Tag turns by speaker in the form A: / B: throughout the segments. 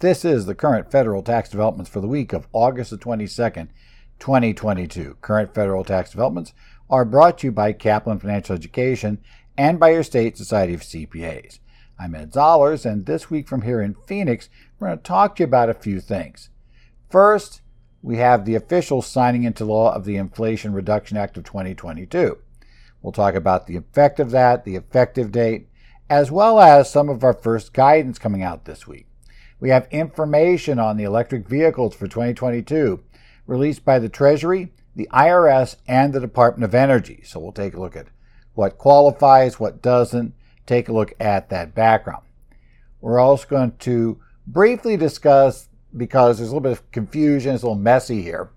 A: This is the current federal tax developments for the week of August the 22nd, 2022. Current federal tax developments are brought to you by Kaplan Financial Education and by your state society of CPAs. I'm Ed Zollars, and this week from here in Phoenix, we're going to talk to you about a few things. First, we have the official signing into law of the Inflation Reduction Act of 2022. We'll talk about the effect of that, the effective date, as well as some of our first guidance coming out this week. We have information on the electric vehicles for 2022 released by the Treasury, the IRS, and the Department of Energy. So we'll take a look at what qualifies, what doesn't, take a look at that background. We're also going to briefly discuss, because there's a little bit of confusion, it's a little messy here,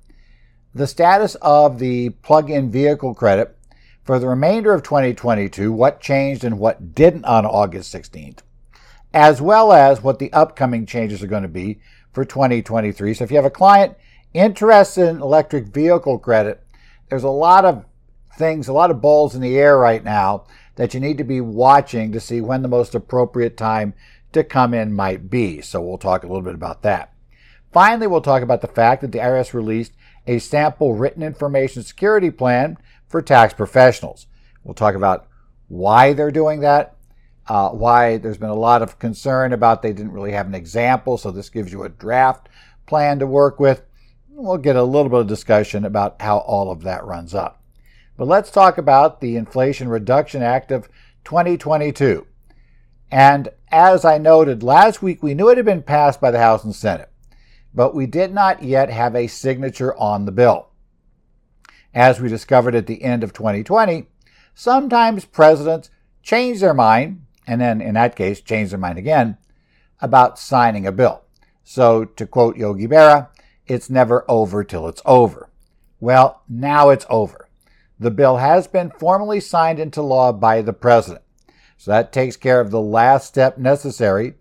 A: the status of the plug in vehicle credit for the remainder of 2022, what changed and what didn't on August 16th, as well as what the upcoming changes are going to be for 2023. So if you have a client interested in electric vehicle credit, there's a lot of things, a lot of balls in the air right now that you need to be watching to see when the most appropriate time to come in might be. So we'll talk a little bit about that. Finally, we'll talk about the fact that the IRS released a sample written information security plan for tax professionals. We'll talk about why they're doing that, uh, why there's been a lot of concern about they didn't really have an example, so this gives you a draft plan to work with. We'll get a little bit of discussion about how all of that runs up. But let's talk about the Inflation Reduction Act of 2022. And as I noted last week, we knew it had been passed by the House and Senate, but we did not yet have a signature on the bill. As we discovered at the end of 2020, sometimes presidents change their mind, and then in that case, change their mind again, about signing a bill. So, to quote Yogi Berra, it's never over till it's over. Well, now it's over. The bill has been formally signed into law by the president. So that takes care of the last step necessary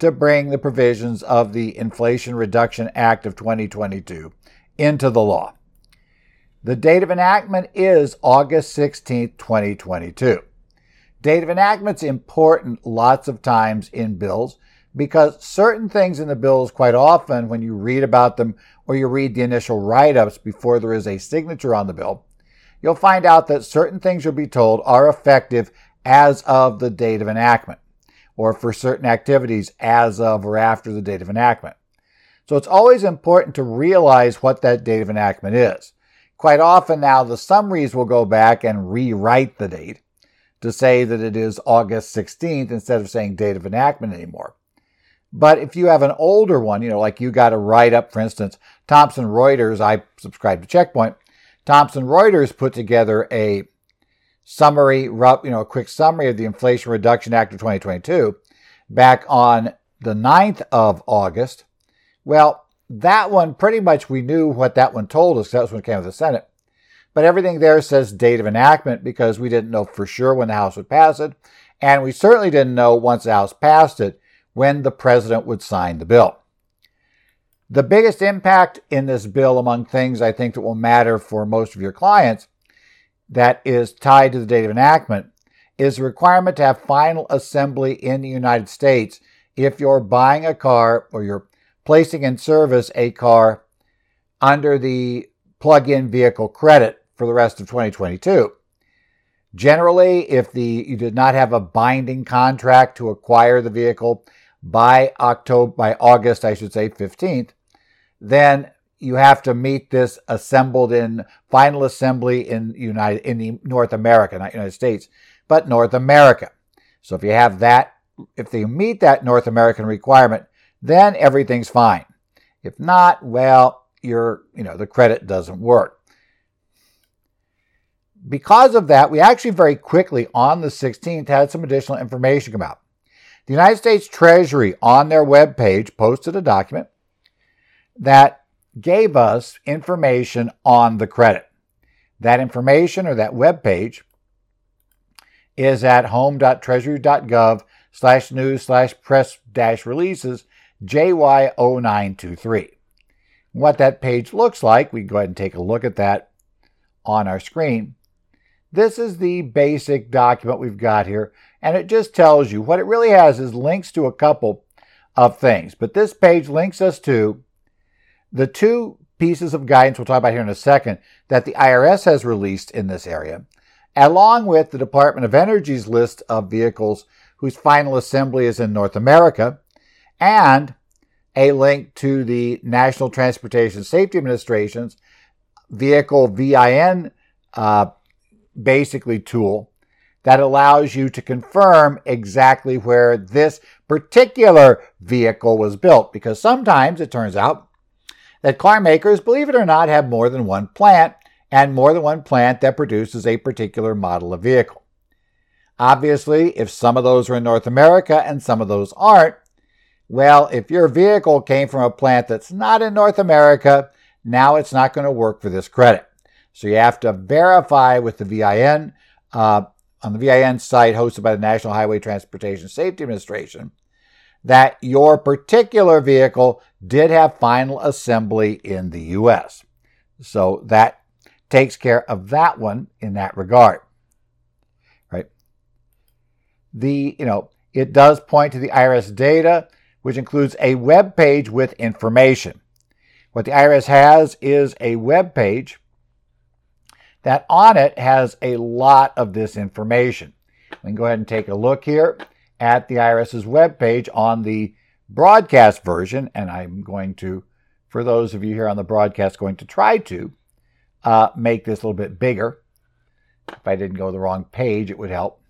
A: to bring the provisions of the Inflation Reduction Act of 2022 into the law. The date of enactment is August 16, 2022. Date of enactment's important lots of times in bills because certain things in the bills quite often when you read about them or you read the initial write-ups before there is a signature on the bill, you'll find out that certain things you'll be told are effective as of the date of enactment or for certain activities as of or after the date of enactment. So it's always important to realize what that date of enactment is. Quite often now, the summaries will go back and rewrite the date to say that it is August 16th instead of saying date of enactment anymore. But if you have an older one, you know, like you got to write up, for instance, Thomson Reuters, I subscribe to Checkpoint. Thomson Reuters put together a summary, you know, a quick summary of the Inflation Reduction Act of 2022 back on the 9th of August. Well, that one, pretty much we knew what that one told us. That was when it came to the Senate. But everything there says date of enactment because we didn't know for sure when the House would pass it. And we certainly didn't know once the House passed it when the president would sign the bill. The biggest impact in this bill, among things I think that will matter for most of your clients, that is tied to the date of enactment, is the requirement to have final assembly in the United States if you're buying a car or you're placing in service a car under the plug in vehicle credit for the rest of 2022. Generally, if the you did not have a binding contract to acquire the vehicle by October by August, I should say 15th, then you have to meet this assembled in final assembly in United in the North America, not United States, but North America. So if you have that, if they meet that North American requirement, then everything's fine. If not, well, your, you know, the credit doesn't work. Because of that, we actually very quickly on the 16th had some additional information come out. The United States Treasury on their webpage posted a document that gave us information on the credit. That information or that webpage is at home.treasury.gov slash news slash press dash releases JY0923. What that page looks like, we can go ahead and take a look at that on our screen. This is the basic document we've got here, and it just tells you what it really has is links to a couple of things. But this page links us to the two pieces of guidance we'll talk about here in a second that the IRS has released in this area, along with the Department of Energy's list of vehicles whose final assembly is in North America, and a link to the National Transportation Safety Administration's vehicle VIN uh, basically tool that allows you to confirm exactly where this particular vehicle was built. Because sometimes it turns out that car makers, believe it or not, have more than one plant and more than one plant that produces a particular model of vehicle. Obviously, if some of those are in North America and some of those aren't, well, if your vehicle came from a plant that's not in North America, now it's not going to work for this credit. So you have to verify with the VIN uh, on the VIN site hosted by the National Highway Transportation Safety Administration that your particular vehicle did have final assembly in the U.S. So that takes care of that one in that regard. Right? The, you know, it does point to the IRS data, which includes a web page with information. What the IRS has is a web page that on it has a lot of this information. We can go ahead and take a look here at the IRS's webpage on the broadcast version, and I'm going to, for those of you here on the broadcast, going to try to uh, make this a little bit bigger. If I didn't go the wrong page, it would help.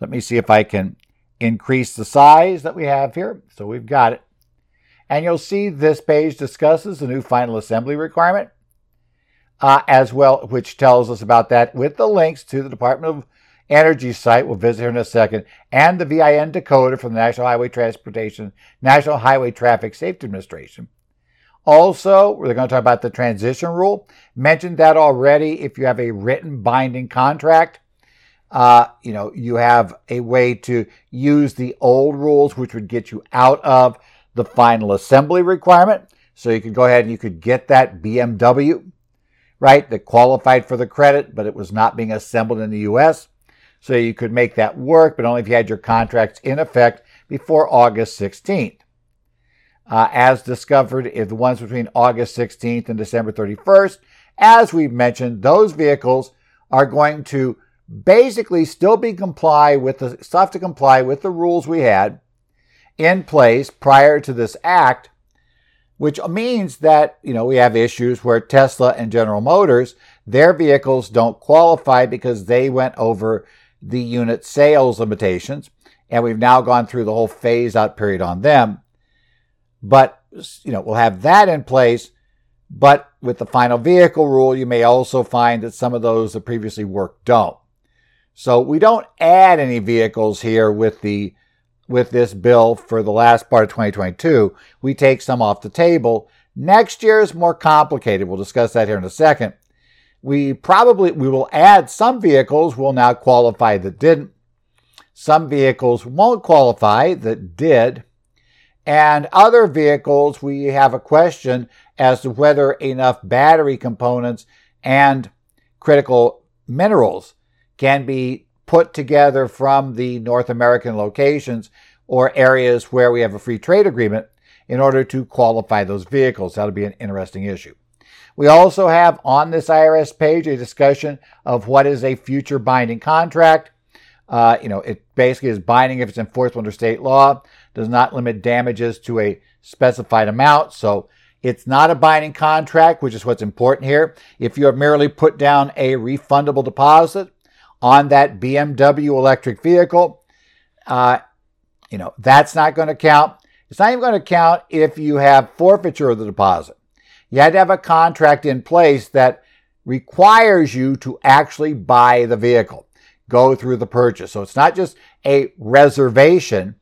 A: Let me see if I can increase the size that we have here. So we've got it. And you'll see this page discusses the new final assembly requirement uh, as well, which tells us about that with the links to the Department of Energy site we'll visit here in a second, and the VIN decoder from the National Highway Transportation, National Highway Traffic Safety Administration. Also, we're going to talk about the transition rule. Mentioned that already. If you have a written binding contract, uh, you know you have a way to use the old rules, which would get you out of the final assembly requirement. So you could go ahead and you could get that BMW right, that qualified for the credit, but it was not being assembled in the U.S. So you could make that work, but only if you had your contracts in effect before August 16th. Uh, as discovered, if the ones between August 16th and December 31st, as we've mentioned, those vehicles are going to basically still be comply with the stuff to comply with the rules we had in place prior to this act which means that, you know, we have issues where Tesla and General Motors, their vehicles don't qualify because they went over the unit sales limitations. And we've now gone through the whole phase out period on them. But, you know, we'll have that in place. But with the final vehicle rule, you may also find that some of those that previously worked don't. So we don't add any vehicles here with the with this bill for the last part of 2022. We take some off the table. Next year is more complicated. We'll discuss that here in a second. We probably we will add some vehicles will now qualify that didn't. Some vehicles won't qualify that did. And other vehicles, we have a question as to whether enough battery components and critical minerals can be put together from the North American locations or areas where we have a free trade agreement in order to qualify those vehicles. That'll be an interesting issue. We also have on this IRS page a discussion of what is a future binding contract. Uh, you know, it basically is binding if it's enforceable under state law, does not limit damages to a specified amount. So it's not a binding contract, which is what's important here. If you have merely put down a refundable deposit, on that BMW electric vehicle, uh, you know, that's not going to count. It's not even going to count if you have forfeiture of the deposit. You had to have a contract in place that requires you to actually buy the vehicle, go through the purchase. So it's not just a reservation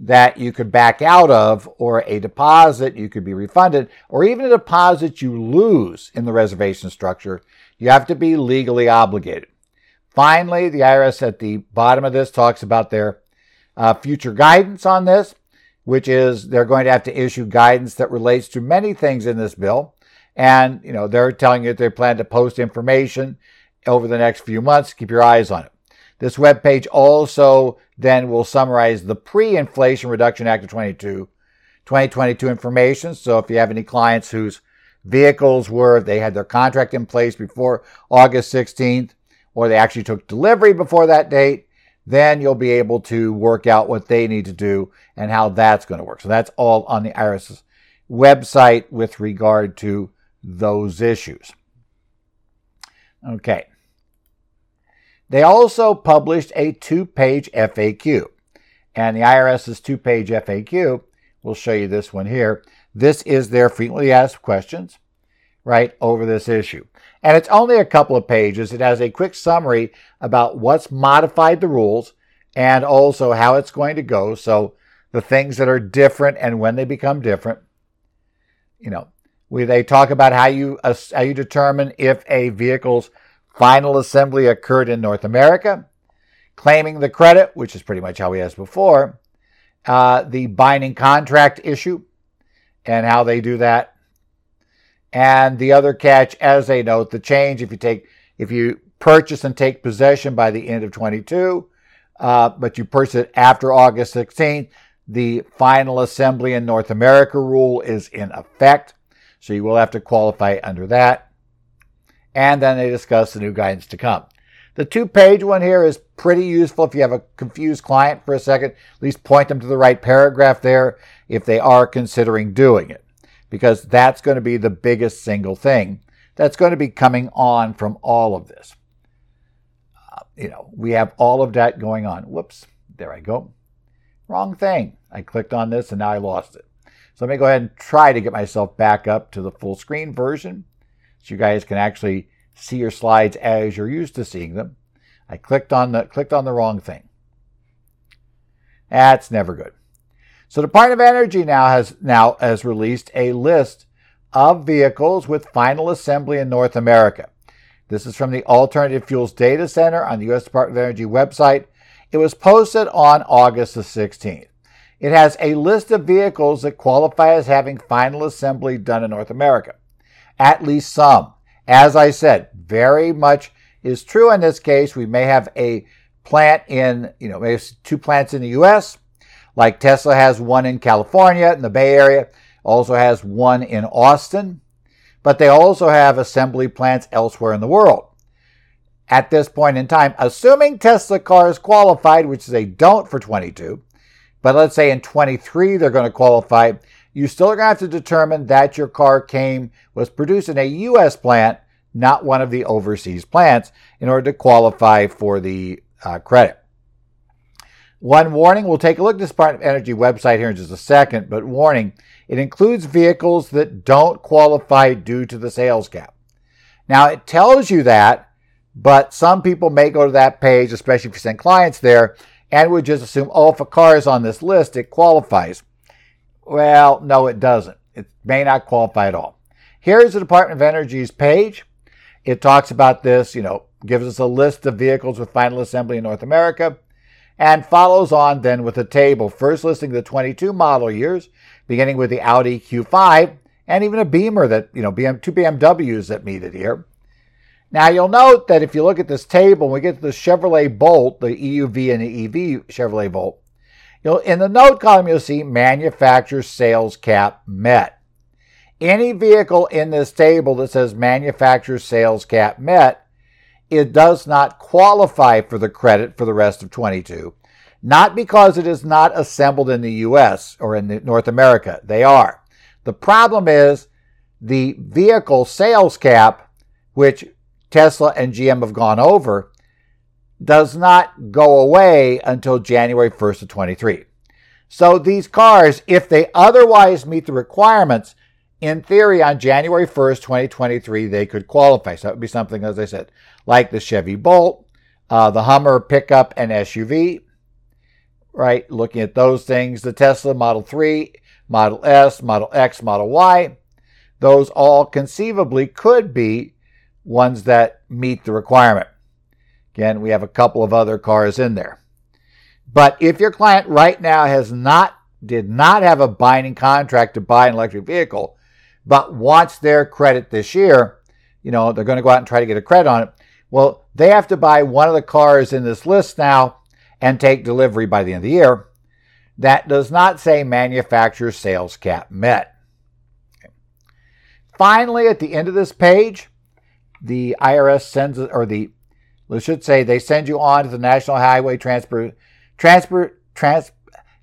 A: that you could back out of or a deposit you could be refunded or even a deposit you lose in the reservation structure. You have to be legally obligated. Finally, the IRS at the bottom of this talks about their uh, future guidance on this, which is they're going to have to issue guidance that relates to many things in this bill. And, you know, they're telling you that they plan to post information over the next few months. Keep your eyes on it. This web page also then will summarize the pre-Inflation Reduction Act of 22 2022 information. So if you have any clients whose vehicles were, they had their contract in place before August 16th, or they actually took delivery before that date, then you'll be able to work out what they need to do and how that's going to work. So that's all on the IRS website with regard to those issues. Okay. They also published a two page FAQ. And the IRS's two page FAQ, we'll show you this one here. This is their frequently asked questions, right, over this issue. And it's only a couple of pages. It has a quick summary about what's modified the rules and also how it's going to go. So the things that are different and when they become different. You know, we, they talk about how you, uh, how you determine if a vehicle's final assembly occurred in North America, claiming the credit, which is pretty much how we asked before, uh, the binding contract issue and how they do that. And the other catch, as they note, the change if you take if you purchase and take possession by the end of 22, uh, but you purchase it after August 16th, the final assembly in North America rule is in effect. So you will have to qualify under that. And then they discuss the new guidance to come. The two page one here is pretty useful if you have a confused client for a second. At least point them to the right paragraph there if they are considering doing it, because that's going to be the biggest single thing that's going to be coming on from all of this. Uh, you know, we have all of that going on. Whoops, there I go. Wrong thing. I clicked on this and now I lost it. So let me go ahead and try to get myself back up to the full screen version so you guys can actually see your slides as you're used to seeing them. I clicked on the clicked on the wrong thing. That's never good. So the Department of Energy now has now has released a list of vehicles with final assembly in North America. This is from the Alternative Fuels Data Center on the U.S. Department of Energy website. It was posted on August the 16th. It has a list of vehicles that qualify as having final assembly done in North America. At least some. As I said, very much is true in this case. We may have a plant in, you know, maybe two plants in the U.S., like Tesla has one in California in the Bay Area, also has one in Austin, but they also have assembly plants elsewhere in the world. At this point in time, assuming Tesla cars qualified, which they don't for 22, but let's say in 23 they're going to qualify, you still are going to have to determine that your car came, was produced in a U.S. plant, not one of the overseas plants, in order to qualify for the uh, credit. One warning, we'll take a look at this Department of Energy website here in just a second, but warning, it includes vehicles that don't qualify due to the sales cap. Now, it tells you that, but some people may go to that page, especially if you send clients there, and would just assume, oh, if a car is on this list, it qualifies. Well, no, it doesn't. It may not qualify at all. Here's the Department of Energy's page. It talks about this, you know, gives us a list of vehicles with final assembly in North America, and follows on then with a table, first listing the 22 model years, beginning with the Audi Q5, and even a Beamer that, you know, BM, two BMWs that meet it here. Now you'll note that if you look at this table, when we get to the Chevrolet Bolt, the EUV and the EV Chevrolet Bolt, you'll, in the note column, you'll see manufacturer sales cap met. Any vehicle in this table that says manufacturer sales cap met, it does not qualify for the credit for the rest of 22. Not because it is not assembled in the US or in North America. They are. The problem is the vehicle sales cap, which Tesla and GM have gone over, does not go away until January 1st of 23. So these cars, if they otherwise meet the requirements, in theory, on January 1st, 2023, they could qualify. So that would be something, as I said, like the Chevy Bolt, uh, the Hummer pickup and SUV, right? Looking at those things, the Tesla Model 3, Model S, Model X, Model Y, those all conceivably could be ones that meet the requirement. Again, we have a couple of other cars in there. But if your client right now has not did not have a binding contract to buy an electric vehicle, but wants their credit this year, you know, they're going to go out and try to get a credit on it. Well, they have to buy one of the cars in this list now and take delivery by the end of the year. that does not say manufacturer sales cap met. Finally, at the end of this page, the IRS sends, or the, I should say, they send you on to the National Highway Transport, Transport, Trans,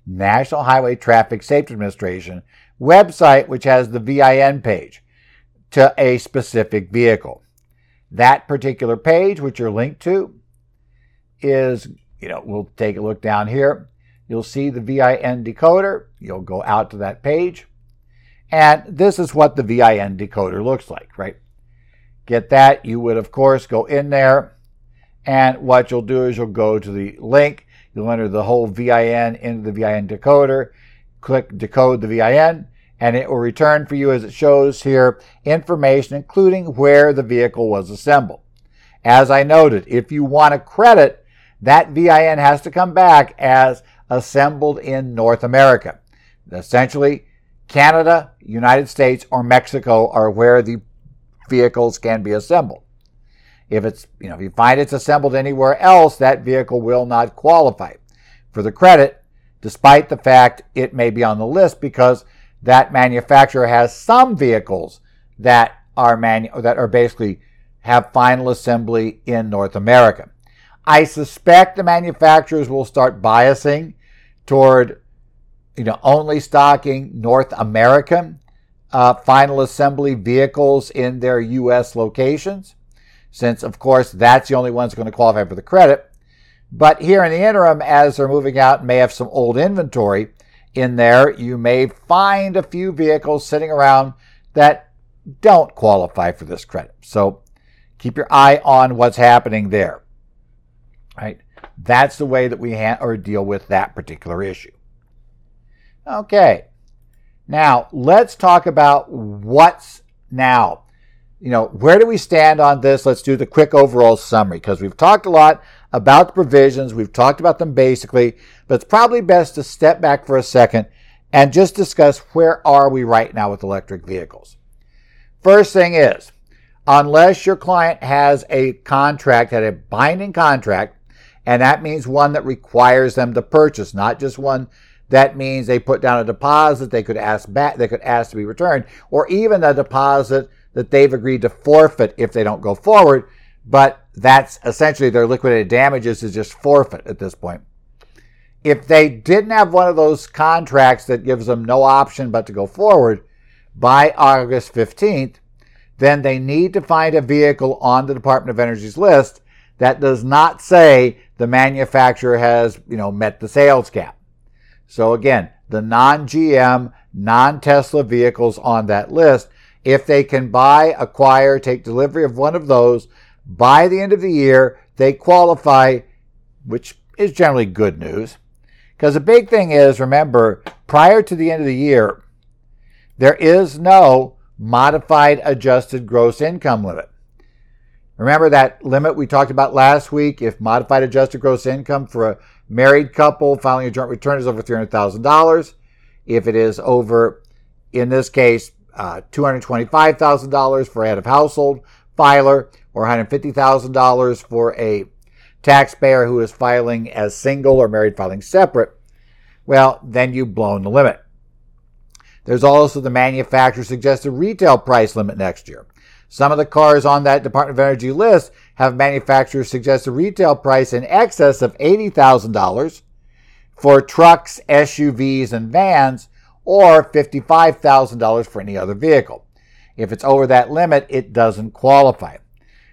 A: National Highway Traffic Safety Administration website, which has the VIN page to a specific vehicle. That particular page, which you're linked to, is, you know, we'll take a look down here. You'll see the VIN decoder. You'll go out to that page. And this is what the VIN decoder looks like, right? Get that. You would, of course, go in there. And what you'll do is you'll go to the link. You'll enter the whole VIN into the VIN decoder. Click decode the VIN. And it will return for you, as it shows here, information including where the vehicle was assembled. As I noted, if you want a credit, that VIN has to come back as assembled in North America. Essentially, Canada, United States, or Mexico are where the vehicles can be assembled. If it's, you know, if you find it's assembled anywhere else, that vehicle will not qualify for the credit, despite the fact it may be on the list because that manufacturer has some vehicles that are manu- that are basically have final assembly in North America. I suspect the manufacturers will start biasing toward you know only stocking North American uh, final assembly vehicles in their U.S. locations, since of course that's the only ones going to qualify for the credit. But here in the interim, as they're moving out, may have some old inventory in there. You may find a few vehicles sitting around that don't qualify for this credit. So keep your eye on what's happening there. Right? That's the way that we ha- or deal with that particular issue. Okay. Now, let's talk about what's now. You know, where do we stand on this? Let's do the quick overall summary because we've talked a lot about the provisions. We've talked about them basically, but it's probably best to step back for a second and just discuss where are we right now with electric vehicles. First thing is, unless your client has a contract, had a binding contract and that means one that requires them to purchase, not just one that means they put down a deposit they could ask back, they could ask to be returned, or even a deposit that they've agreed to forfeit if they don't go forward. But that's essentially their liquidated damages is just forfeit at this point. If they didn't have one of those contracts that gives them no option but to go forward by August 15th, then they need to find a vehicle on the Department of Energy's list that does not say the manufacturer has, you know, met the sales cap. So again, the non-GM, non-Tesla vehicles on that list, if they can buy, acquire, take delivery of one of those by the end of the year, they qualify, which is generally good news. Because the big thing is, remember, prior to the end of the year, there is no modified adjusted gross income limit. Remember that limit we talked about last week? If modified adjusted gross income for a married couple filing a joint return is over $300,000, if it is over, in this case, uh, $225,000 for head of household filer or $150,000 for a taxpayer who is filing as single or married filing separate, well, then you've blown the limit. There's also the manufacturer suggested retail price limit next year. Some of the cars on that Department of Energy list have manufacturers suggest a retail price in excess of $80,000 for trucks, SUVs, and vans, or $55,000 for any other vehicle. If it's over that limit, it doesn't qualify.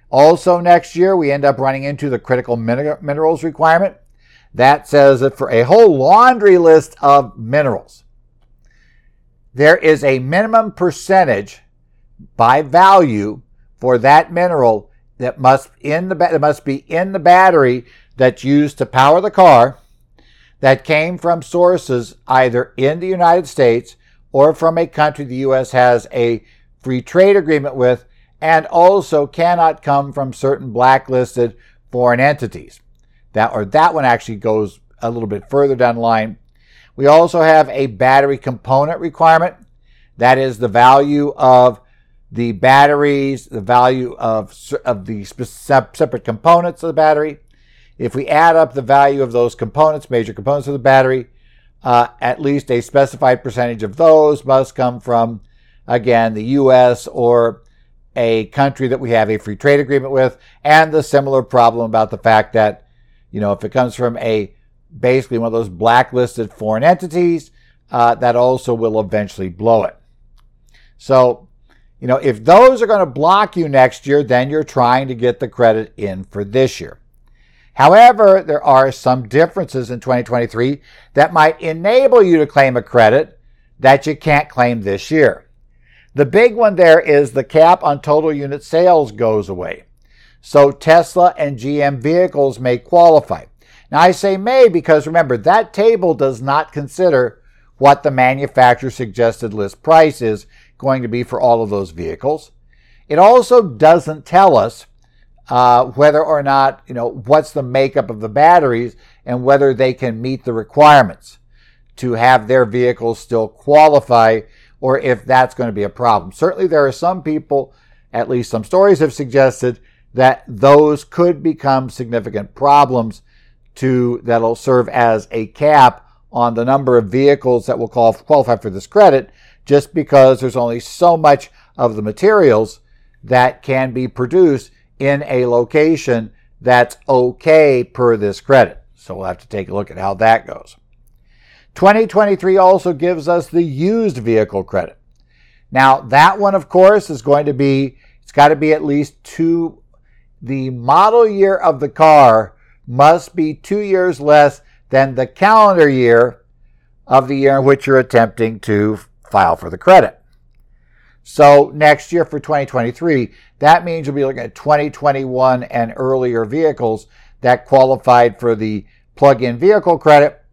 A: Also, next year, we end up running into the critical minerals requirement. That says that for a whole laundry list of minerals, there is a minimum percentage by value for that mineral that must in the that must be in the battery that's used to power the car that came from sources either in the United States or from a country the US has a free trade agreement with and also cannot come from certain blacklisted foreign entities. That or that one actually goes a little bit further down the line. We also have a battery component requirement. That is the value of the batteries, the value of, of the separate components of the battery. If we add up the value of those components, major components of the battery, uh, at least a specified percentage of those must come from, again, the U.S. or a country that we have a free trade agreement with, and the similar problem about the fact that, you know, if it comes from a basically one of those blacklisted foreign entities, uh, that also will eventually blow it. So, you know, if those are going to block you next year, then you're trying to get the credit in for this year. However, there are some differences in 2023 that might enable you to claim a credit that you can't claim this year. The big one there is the cap on total unit sales goes away. So Tesla and GM vehicles may qualify. Now I say may because remember that table does not consider what the manufacturer suggested list price is going to be for all of those vehicles. It also doesn't tell us uh, whether or not, you know, what's the makeup of the batteries and whether they can meet the requirements to have their vehicles still qualify or if that's going to be a problem. Certainly, there are some people, at least some stories have suggested, that those could become significant problems to that'll serve as a cap on the number of vehicles that will qualify for this credit just because there's only so much of the materials that can be produced in a location that's okay per this credit. So we'll have to take a look at how that goes. 2023 also gives us the used vehicle credit. Now, that one, of course, is going to be, it's got to be at least two, the model year of the car must be two years less than the calendar year of the year in which you're attempting to file for the credit. So next year for 2023, that means you'll be looking at 2021 and earlier vehicles that qualified for the plug-in vehicle credit.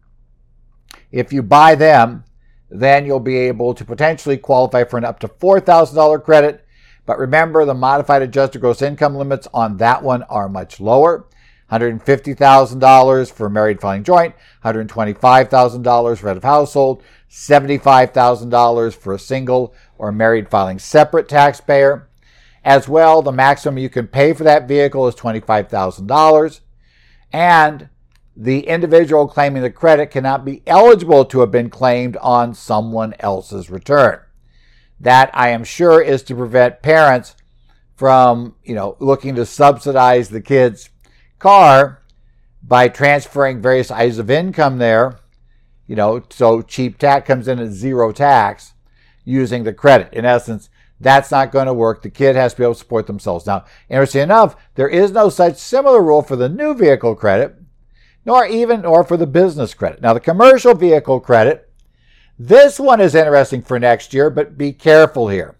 A: If you buy them, then you'll be able to potentially qualify for an up to $4,000 credit. But remember, the modified adjusted gross income limits on that one are much lower. $150,000 for married filing joint, $125,000 for head of household, $75,000 for a single or married filing separate taxpayer. As well, the maximum you can pay for that vehicle is $25,000. And the individual claiming the credit cannot be eligible to have been claimed on someone else's return. That I am sure is to prevent parents from, you know, looking to subsidize the kids' car by transferring various items of income there, you know, so cheap tax comes in at zero tax using the credit. In essence, that's not going to work. The kid has to be able to support themselves. Now, interesting enough, there is no such similar rule for the new vehicle credit, nor even or for the business credit. Now, the commercial vehicle credit, this one is interesting for next year, but be careful here.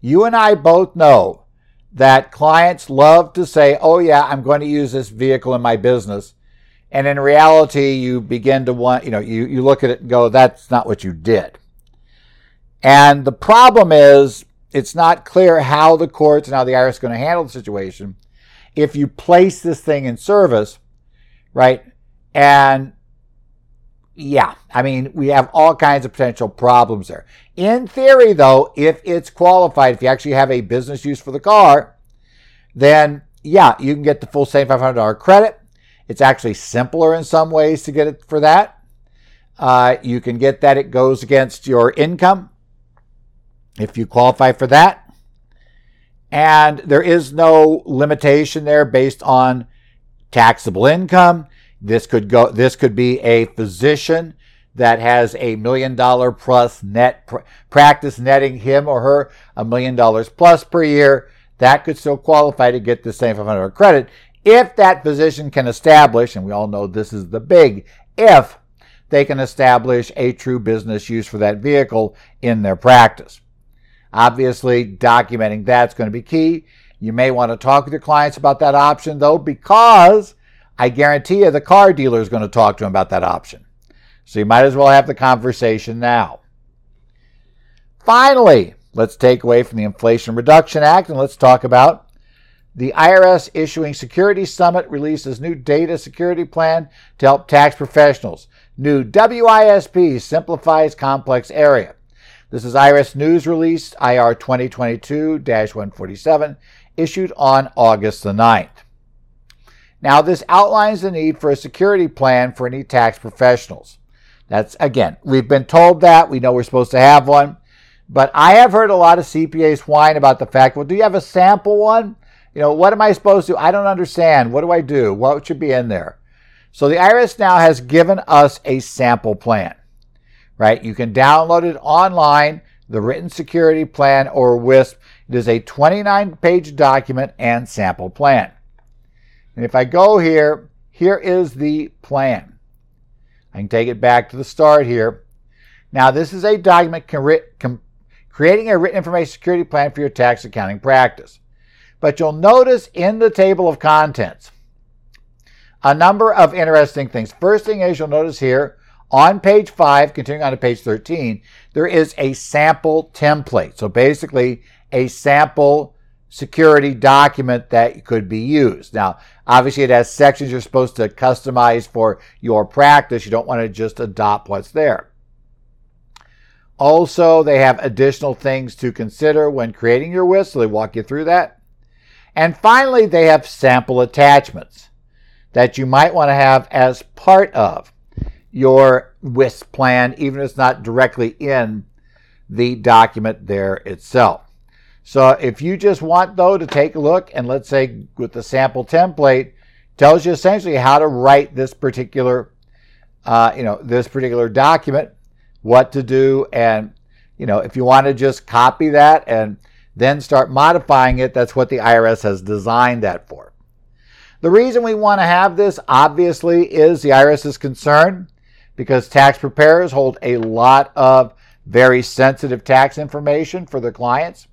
A: You and I both know that clients love to say, oh, yeah, I'm going to use this vehicle in my business. And in reality, you begin to want, you know, you, you look at it and go, that's not what you did. And the problem is, it's not clear how the courts and how the IRS is going to handle the situation if you place this thing in service, right? And yeah, I mean, we have all kinds of potential problems there. In theory, though, if it's qualified, if you actually have a business use for the car, then yeah, you can get the full $7,500 credit. It's actually simpler in some ways to get it for that. Uh, you can get that, it goes against your income if you qualify for that. And there is no limitation there based on taxable income. This could go this could be a physician that has a million dollar plus net pr- practice netting him or her a million dollars plus per year. That could still qualify to get the same $500 credit if that physician can establish, and we all know this is the big if, they can establish a true business use for that vehicle in their practice. Obviously, documenting that's going to be key. You may want to talk with your clients about that option, though, because I guarantee you the car dealer is going to talk to them about that option. So you might as well have the conversation now. Finally, let's take away from the Inflation Reduction Act and let's talk about the IRS issuing Security Summit releases new data security plan to help tax professionals. New WISP simplifies complex area. This is IRS News Release IR 2022 147, issued on August the 9th. Now, this outlines the need for a security plan for any tax professionals. That's again, we've been told that. We know we're supposed to have one. But I have heard a lot of CPAs whine about the fact, well, do you have a sample one? You know, what am I supposed to? I don't understand. What do I do? What should be in there? So the IRS now has given us a sample plan, right? You can download it online, the written security plan or WISP. It is a 29 page document and sample plan. And if I go here, here is the plan. I can take it back to the start here. Now, this is a document creating a written information security plan for your tax accounting practice. But you'll notice in the table of contents a number of interesting things. First thing is you'll notice here on page 5, continuing on to page 13, there is a sample template. So basically, a sample security document that could be used. Now, obviously, it has sections you're supposed to customize for your practice. You don't want to just adopt what's there. Also, they have additional things to consider when creating your WISP, so they walk you through that. And finally, they have sample attachments that you might want to have as part of your WISP plan, even if it's not directly in the document there itself. So if you just want though to take a look and let's say with the sample template tells you essentially how to write this particular uh, you know this particular document, what to do, and you know if you want to just copy that and then start modifying it, that's what the IRS has designed that for. The reason we want to have this obviously is the IRS is concerned because tax preparers hold a lot of very sensitive tax information for their clients.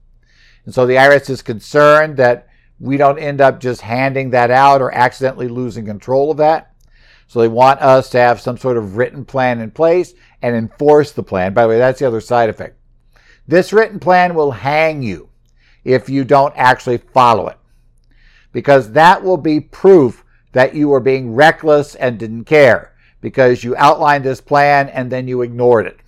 A: And so the IRS is concerned that we don't end up just handing that out or accidentally losing control of that. So they want us to have some sort of written plan in place and enforce the plan. By the way, that's the other side effect. This written plan will hang you if you don't actually follow it, because that will be proof that you were being reckless and didn't care because you outlined this plan and then you ignored it.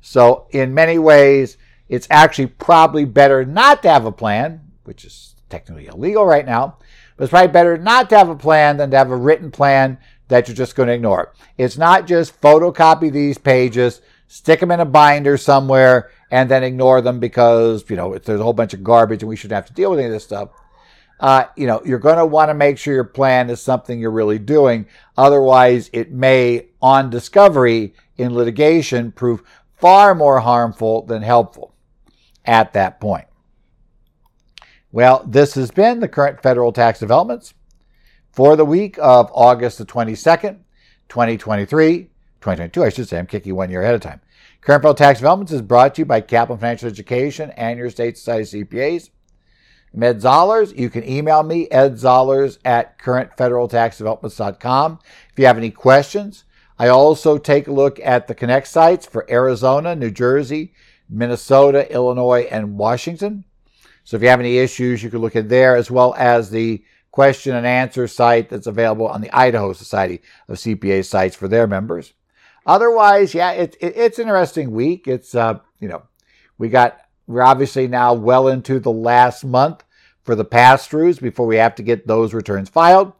A: So, in many ways, it's actually probably better not to have a plan, which is technically illegal right now, but it's probably better not to have a plan than to have a written plan that you're just going to ignore. It's not just photocopy these pages, stick them in a binder somewhere, and then ignore them because, you know, there's a whole bunch of garbage and we shouldn't have to deal with any of this stuff. Uh, you know, you're going to want to make sure your plan is something you're really doing. Otherwise, it may, on discovery in litigation, prove far more harmful than helpful at that point. Well, this has been the current federal tax developments for the week of August the 22nd, 2023, 2022, I should say. I'm kicking one year ahead of time. Current federal tax developments is brought to you by Kaplan Financial Education and your state society CPAs. Ed Zollars, you can email me, edzollars at currentfederaltaxdevelopments.com if you have any questions. I also take a look at the Connect sites for Arizona, New Jersey, Minnesota, Illinois, and Washington. So if you have any issues, you can look at there as well as the question and answer site that's available on the Idaho Society of CPA sites for their members. Otherwise, yeah, it, it, it's an interesting week. It's, uh, you know, we got, we're obviously now well into the last month for the pass throughs before we have to get those returns filed.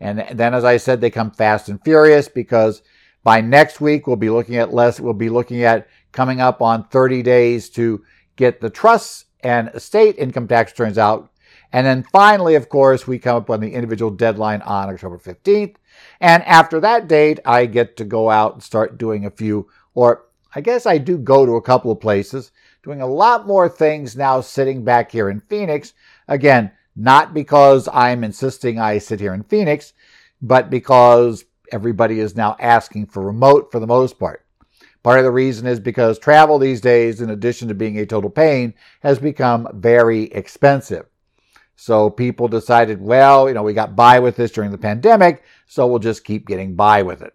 A: And then, as I said, they come fast and furious because by next week, we'll be looking at less, we'll be looking at coming up on 30 days to get the trusts and estate income tax returns out. And then finally, of course, we come up on the individual deadline on October 15th. And after that date, I get to go out and start doing a few, or I guess I do go to a couple of places, doing a lot more things now sitting back here in Phoenix. Again, not because I'm insisting I sit here in Phoenix, but because everybody is now asking for remote for the most part. Part of the reason is because travel these days, in addition to being a total pain, has become very expensive. So people decided, well, you know, we got by with this during the pandemic, so we'll just keep getting by with it.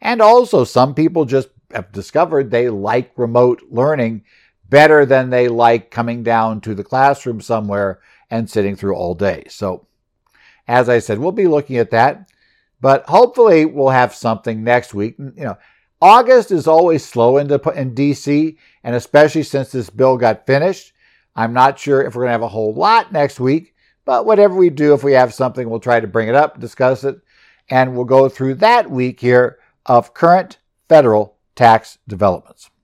A: And also, some people just have discovered they like remote learning better than they like coming down to the classroom somewhere and sitting through all day. So, as I said, we'll be looking at that, but hopefully we'll have something next week. You know, August is always slow in, the, in DC, and especially since this bill got finished. I'm not sure if we're going to have a whole lot next week, but whatever we do, if we have something, we'll try to bring it up, discuss it, and we'll go through that week here of current federal tax developments.